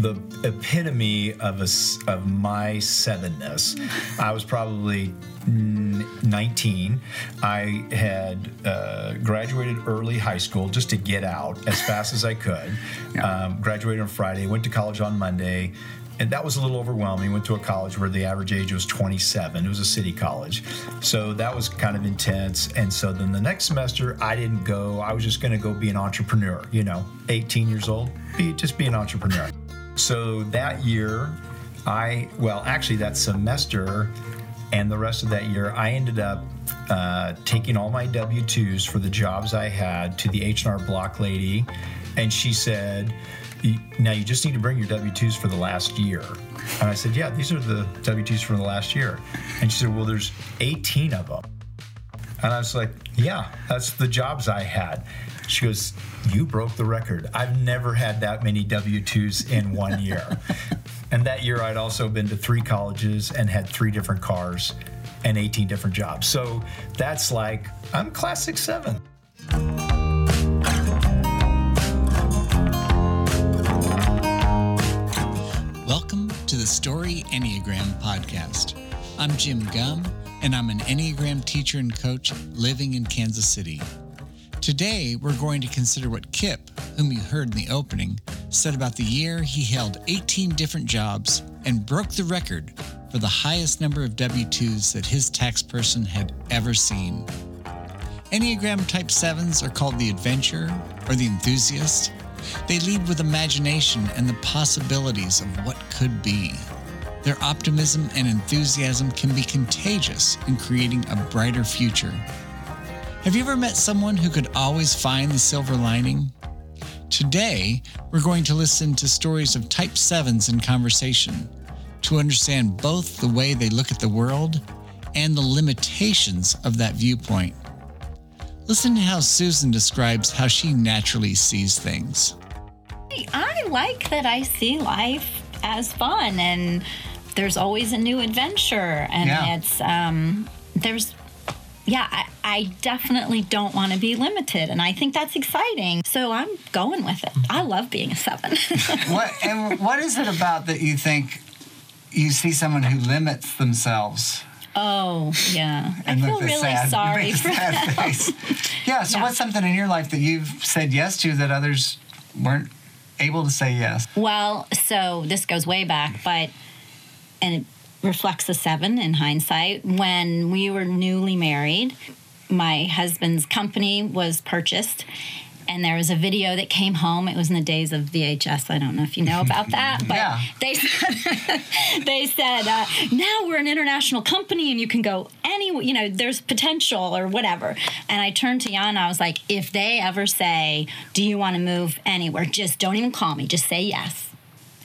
the epitome of a of my sevenness. I was probably 19. I had uh, graduated early high school just to get out as fast as I could. Um, graduated on Friday, went to college on Monday. And that was a little overwhelming. Went to a college where the average age was 27. It was a city college. So that was kind of intense. And so then the next semester, I didn't go. I was just going to go be an entrepreneur, you know, 18 years old, be, just be an entrepreneur. So that year, I, well, actually, that semester and the rest of that year, I ended up uh, taking all my W 2s for the jobs I had to the H&R Block lady. And she said, "Y- now you just need to bring your W 2s for the last year. And I said, yeah, these are the W 2s from the last year. And she said, well, there's 18 of them. And I was like, yeah, that's the jobs I had. She goes, you broke the record. I've never had that many W 2s in one year. and that year, I'd also been to three colleges and had three different cars and 18 different jobs. So that's like, I'm classic seven. Story Enneagram Podcast. I'm Jim Gum, and I'm an Enneagram teacher and coach living in Kansas City. Today, we're going to consider what Kip, whom you heard in the opening, said about the year he held 18 different jobs and broke the record for the highest number of W 2s that his tax person had ever seen. Enneagram Type 7s are called the adventurer or the enthusiast. They lead with imagination and the possibilities of what could be. Their optimism and enthusiasm can be contagious in creating a brighter future. Have you ever met someone who could always find the silver lining? Today, we're going to listen to stories of Type 7s in conversation to understand both the way they look at the world and the limitations of that viewpoint. Listen to how Susan describes how she naturally sees things. I like that I see life as fun and there's always a new adventure and Yeah. it's um there's yeah, I, I definitely don't want to be limited and I think that's exciting. So I'm going with it. I love being a seven. what and what is it about that you think you see someone who limits themselves oh, yeah. I feel really sad, sorry for that. face? Yeah. So Yeah. what's something in your life that you've said yes to that others weren't able to say yes? Well, so this goes way back, but and it reflects the seven in hindsight. When we were newly married, my husband's company was purchased. And there was a video that came home. It was in the days of VHS. I don't know if you know about that, but Yeah. they said, they said uh, now we're an international company and you can go any, you know, there's potential or whatever. And I turned to Jan. I was like, if they ever say, "Do you want to move anywhere?" Just don't even call me. Just say yes.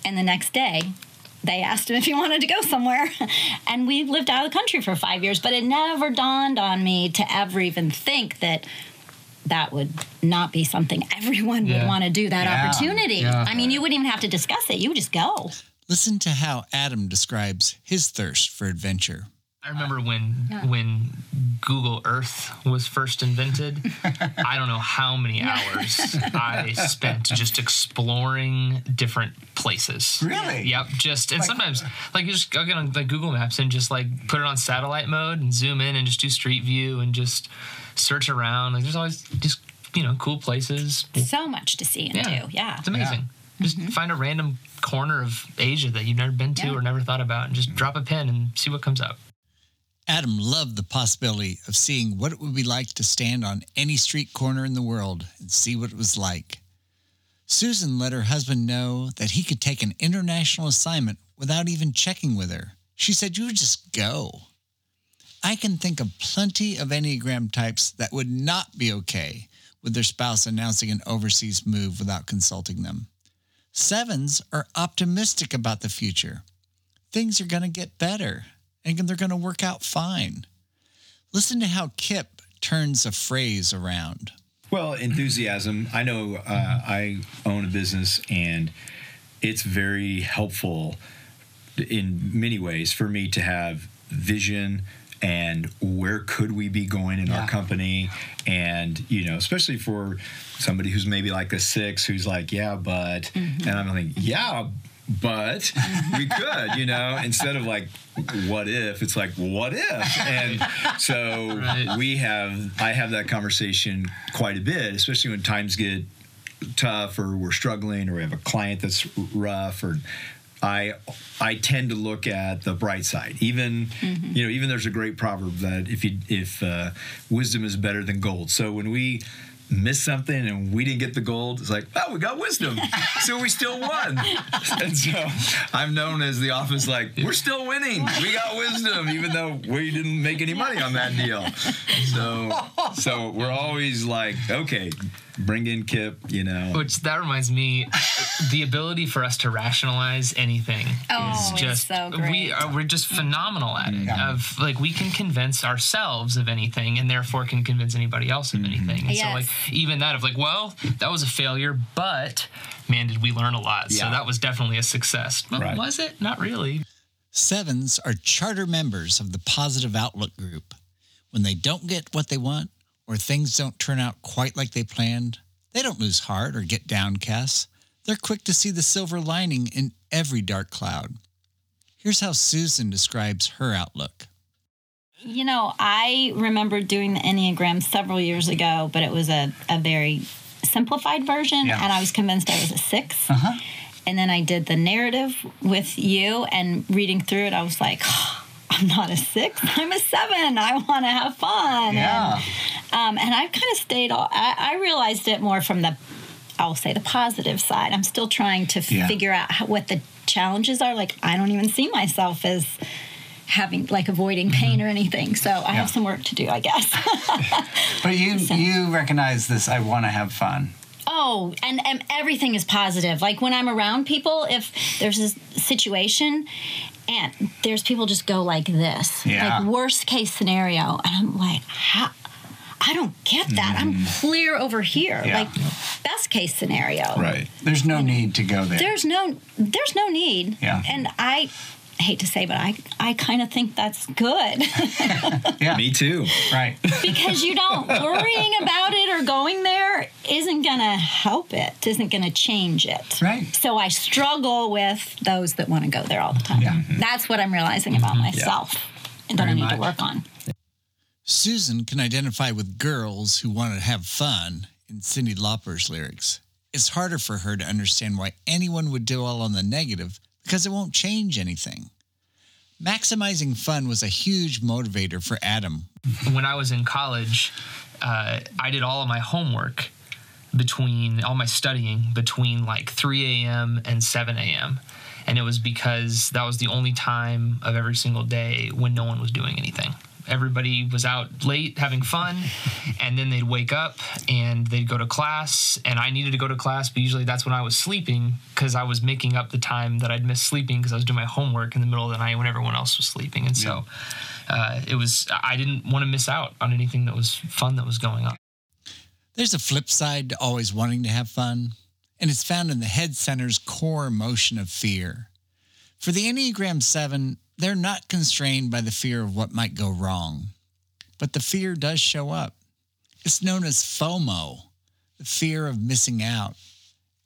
And the next day, they asked him if he wanted to go somewhere. And we lived out of the country for five years, but it never dawned on me to ever even think that that would not be something everyone would want to do that Yeah. opportunity. Yeah. I mean, you wouldn't even have to discuss it. You would just go. Listen to how Adam describes his thirst for adventure. I remember when when Google Earth was first invented. I don't know how many hours I spent just exploring different places. Really? Yep. Just and sometimes uh, like you just go get on like Google Maps and just like put it on satellite mode and zoom in and just do street view and just search around. Like there's always just you know cool places. So much to see and Yeah. do. Yeah. It's amazing. Just mm-hmm. find a random corner of Asia that you've never been to Yeah. or never thought about and just mm-hmm. drop a pin and see what comes up. Adam loved the possibility of seeing what it would be like to stand on any street corner in the world and see what it was like. Susan let her husband know that he could take an international assignment without even checking with her. She said, You just go. I can think of plenty of Enneagram types that would not be okay with their spouse announcing an overseas move without consulting them. Sevens are optimistic about the future. Things are going to get better and they're going to work out fine. Listen to how Kip turns a phrase around. Well, enthusiasm. I know uh, I own a business and it's very helpful in many ways for me to have vision and where could we be going in Yeah. our company and you know especially for somebody who's maybe like a six who's like yeah but and i'm like yeah but we could you know instead of like what if it's like what if and so Right. we have i have that conversation quite a bit especially when times get tough or we're struggling or we have a client that's rough or I I tend to look at the bright side. Even you know even there's a great proverb that if you if uh, wisdom is better than gold. So when we miss something and we didn't get the gold, it's like oh we got wisdom, so we still won. and so I'm known as the office like we're still winning. We got wisdom even though we didn't make any money on that deal. So so we're always like okay, bring in Kip. You know. Which that reminds me, the ability for us to rationalize anything Oh, is just so we are we're just phenomenal at it. Yeah. Of like we can convince ourselves of anything, and therefore can convince anybody else of mm-hmm. anything. And Yes. so like even that of like, well, that was a failure, but man, did we learn a lot? So that was definitely a success. Well, Right. was it? Not really. Sevens are charter members of the Positive Outlook Group. When they don't get what they want or things don't turn out quite like they planned, they don't lose heart or get downcast. They're quick to see the silver lining in every dark cloud. Here's how Susan describes her outlook. You know, I remember doing the Enneagram several years ago, but it was a, a very simplified version, Yeah. and I was convinced I was a 6 Uh-huh. And then I did the narrative with you, and reading through it, I was like, I'm not a six, I'm a seven. I want to have fun. Yeah. And, um, and I've kind of stayed, all, I, I realized it more from the, I'll say the positive side. I'm still trying to Yeah. figure out how, what the challenges are. Like, I don't even see myself as having like avoiding pain or anything. So I have some work to do, I guess. But you you recognize this. I want to have fun. oh, and, and everything is positive. Like when I'm around people, if there's a situation and there's people just go like this, Yeah. like worst case scenario, and I'm like, how? I don't get that. I'm mm-hmm. clear over here. Yeah. Like best case scenario. Right. There's no need to go there. There's no there's no need. Yeah. And I hate to say, but I I kind of think that's good. yeah. Me too. Right. because you don't worrying about it or going there isn't gonna help it isn't gonna change it Right. so i struggle with those that want to go there all the time Yeah. that's what i'm realizing about mm-hmm. myself and that i Very need to work on Susan can identify with girls who want to have fun in Cyndi Lauper's lyrics. It's harder for her to understand why anyone would dwell on the negative because it won't change anything. Maximizing fun was a huge motivator for Adam. when I was in college, uh, I did all of my homework between all my studying between like 3 a.m. and 7 a.m. And it was because that was the only time of every single day when no one was doing anything. Everybody was out late having fun, and then they'd wake up and they'd go to class. And I needed to go to class, but usually that's when I was sleeping because I was making up the time that I'd missed sleeping because I was doing my homework in the middle of the night when everyone else was sleeping. And so uh, it was I didn't want to miss out on anything that was fun that was going on. There's a flip side to always wanting to have fun, and it's found in the head center's core emotion of fear. For the Enneagram 7, they're not constrained by the fear of what might go wrong, but the fear does show up. It's known as FOMO, the fear of missing out.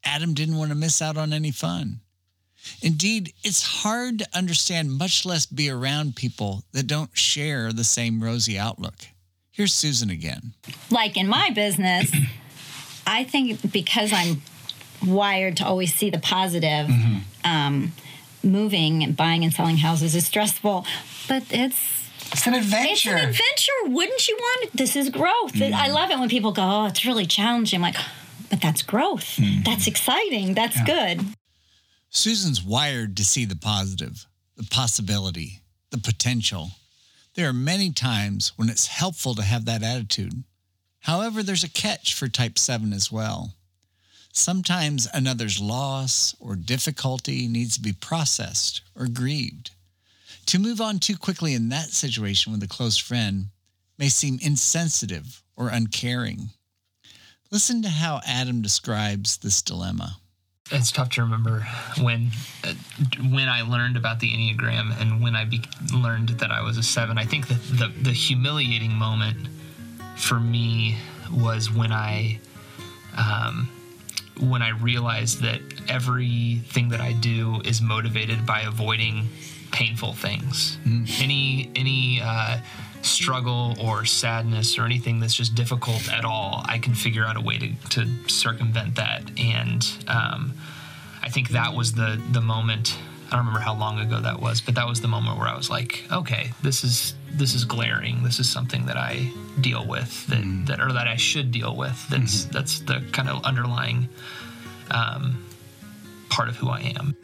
Adam didn't want to miss out on any fun. Indeed, it's hard to understand, much less be around people that don't share the same rosy outlook. Here's Susan again. like in my business i think because i'm wired to always see the positive um, moving and buying and selling houses is stressful but it's It's an adventure. It's an adventure. Wouldn't you want it? This is growth. I mm. love it when people go, oh, it's really challenging. I'm like, but that's growth. Mm. That's exciting. That's good. Susan's wired to see the positive, the possibility, the potential. There are many times when it's helpful to have that attitude. However, there's a catch for type 7 as well. Sometimes another's loss or difficulty needs to be processed or grieved. To move on too quickly in that situation with a close friend may seem insensitive or uncaring. Listen to how Adam describes this dilemma. it's tough to remember when when I learned about the Enneagram and when I be- learned that I was a seven. I think that the the humiliating moment for me was when I um, when I realized that everything that I do is motivated by avoiding painful things. Any any uh, struggle or sadness or anything that's just difficult at all, I can figure out a way to, to circumvent that. And um, I think that was the the moment. I don't remember how long ago that was, but that was the moment where I was like, okay, this is this is glaring. This is something that I deal with that, that or that I should deal with. That's that's the kind of underlying um, part of who I am.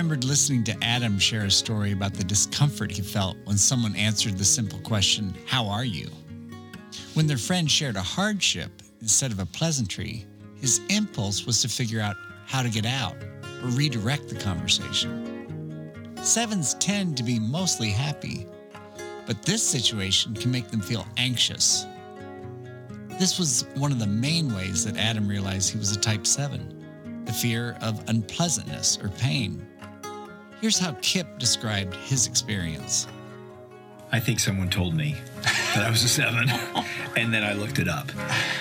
Remembered listening to Adam share a story about the discomfort he felt when someone answered the simple question, How are you? When their friend shared a hardship instead of a pleasantry, his impulse was to figure out how to get out or redirect the conversation. Sevens tend to be mostly happy, but this situation can make them feel anxious. This was one of the main ways that Adam realized he was a type 7 the fear of unpleasantness or pain. Here's how Kip described his experience. I think someone told me that I was a seven, and then I looked it up.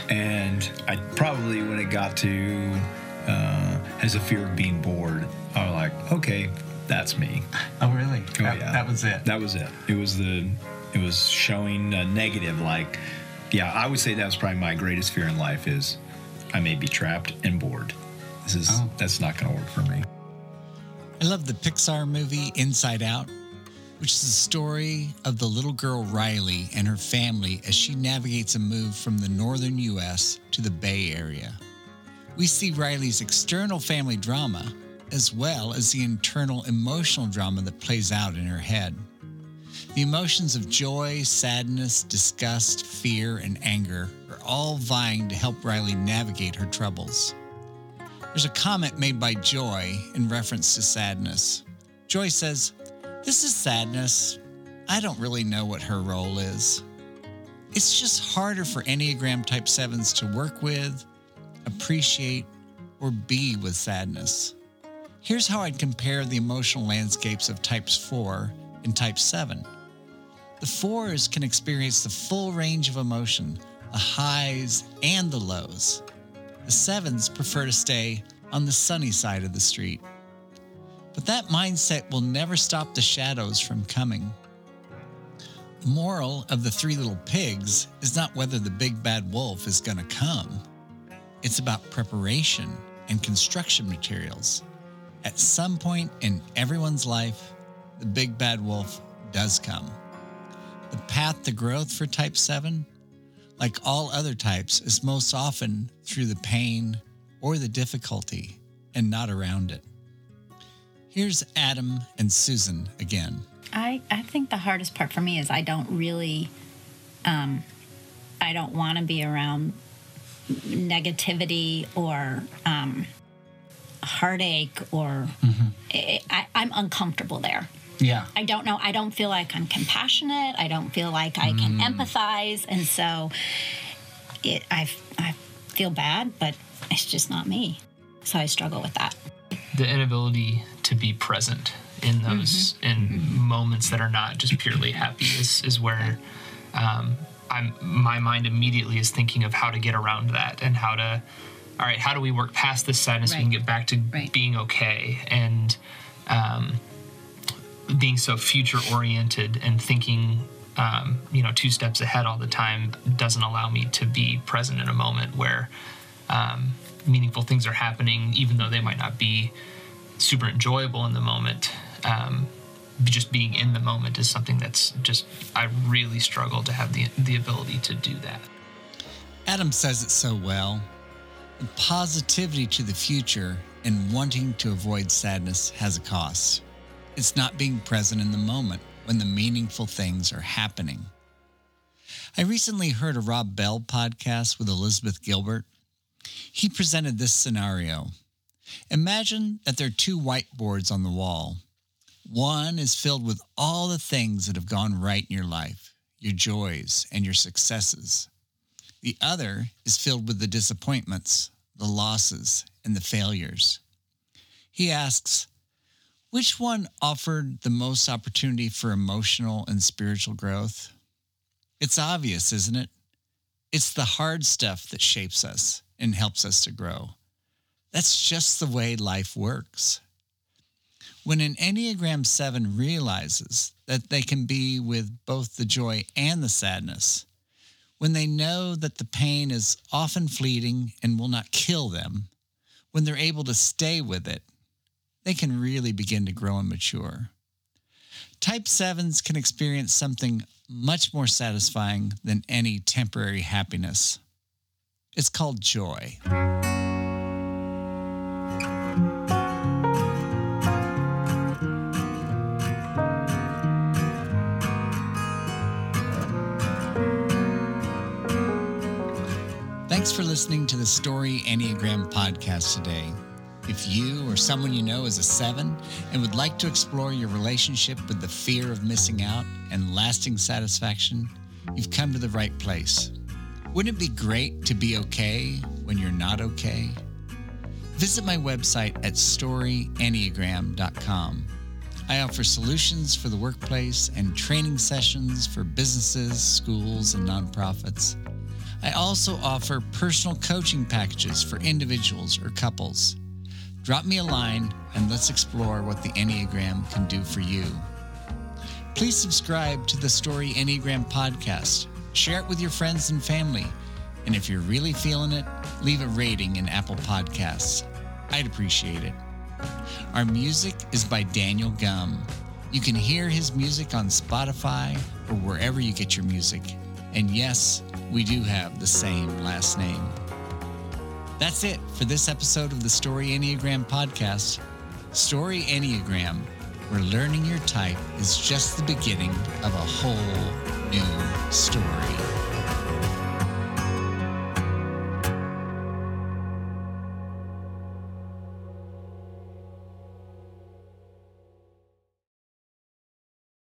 And I probably, when it got to uh, has a fear of being bored, I was like, okay, that's me. Oh, really? Oh, that, yeah. that was it. That was it. It was the, it was showing a negative. Like, yeah, I would say that was probably my greatest fear in life is I may be trapped and bored. This is Oh. that's not going to work for me. I love the Pixar movie Inside Out, which is the story of the little girl Riley and her family as she navigates a move from the northern U.S. to the Bay Area. We see Riley's external family drama as well as the internal emotional drama that plays out in her head. The emotions of joy, sadness, disgust, fear, and anger are all vying to help Riley navigate her troubles. There's a comment made by Joy in reference to sadness. Joy says, This is sadness. I don't really know what her role is. It's just harder for Enneagram Type 7s to work with, appreciate, or be with sadness. Here's how I'd compare the emotional landscapes of Types 4 and Type 7. The 4s can experience the full range of emotion, the highs and the lows. The sevens prefer to stay on the sunny side of the street. But that mindset will never stop the shadows from coming. The moral of the three little pigs is not whether the big bad wolf is going to come. It's about preparation and construction materials. At some point in everyone's life, the big bad wolf does come. The path to growth for type 7 like all other types, is most often through the pain or the difficulty and not around it. Here's Adam and Susan again. I, I think the hardest part for me is I don't really um, I don't want to be around negativity or um, heartache or I, I, I'm uncomfortable there. Yeah. I don't know. I don't feel like I'm compassionate. I don't feel like I can empathize, and so it. I I feel bad, but it's just not me. So I struggle with that. the inability to be present in those in moments that are not just purely happy is, is where um, I'm my mind immediately is thinking of how to get around that and how to all right how do we work past this sadness so we can get back to Right. being okay and um, being so future oriented and thinking um, you know two steps ahead all the time doesn't allow me to be present in a moment where um, meaningful things are happening even though they might not be super enjoyable in the moment. Um, just being in the moment is something that's just I really struggle to have the the ability to do that. Adam says it so well. Positivity to the future and wanting to avoid sadness has a cost. It's not being present in the moment when the meaningful things are happening. I recently heard a Rob Bell podcast with Elizabeth Gilbert. He presented this scenario. Imagine that there are two whiteboards on the wall. One is filled with all the things that have gone right in your life, your joys and your successes. The other is filled with the disappointments, the losses, and the failures. He asks, which one offered the most opportunity for emotional and spiritual growth? It's obvious, isn't it? It's the hard stuff that shapes us and helps us to grow. That's just the way life works. When an Enneagram 7 realizes that they can be with both the joy and the sadness, when they know that the pain is often fleeting and will not kill them, when they're able to stay with it, they can really begin to grow and mature. Type 7s can experience something much more satisfying than any temporary happiness. It's called joy. Thanks for listening to the Story Enneagram podcast today. If you or someone you know is a seven and would like to explore your relationship with the fear of missing out and lasting satisfaction, you've come to the right place. Wouldn't it be great to be okay when you're not okay? Visit my website at storyenneagram.com. I offer solutions for the workplace and training sessions for businesses, schools, and nonprofits. I also offer personal coaching packages for individuals or couples. Drop me a line and let's explore what the Enneagram can do for you. Please subscribe to the Story Enneagram podcast. Share it with your friends and family. And if you're really feeling it, leave a rating in Apple Podcasts. I'd appreciate it. Our music is by Daniel Gum. You can hear his music on Spotify or wherever you get your music. And yes, we do have the same last name. That's it for this episode of the Story Enneagram podcast. Story Enneagram, where learning your type is just the beginning of a whole new story.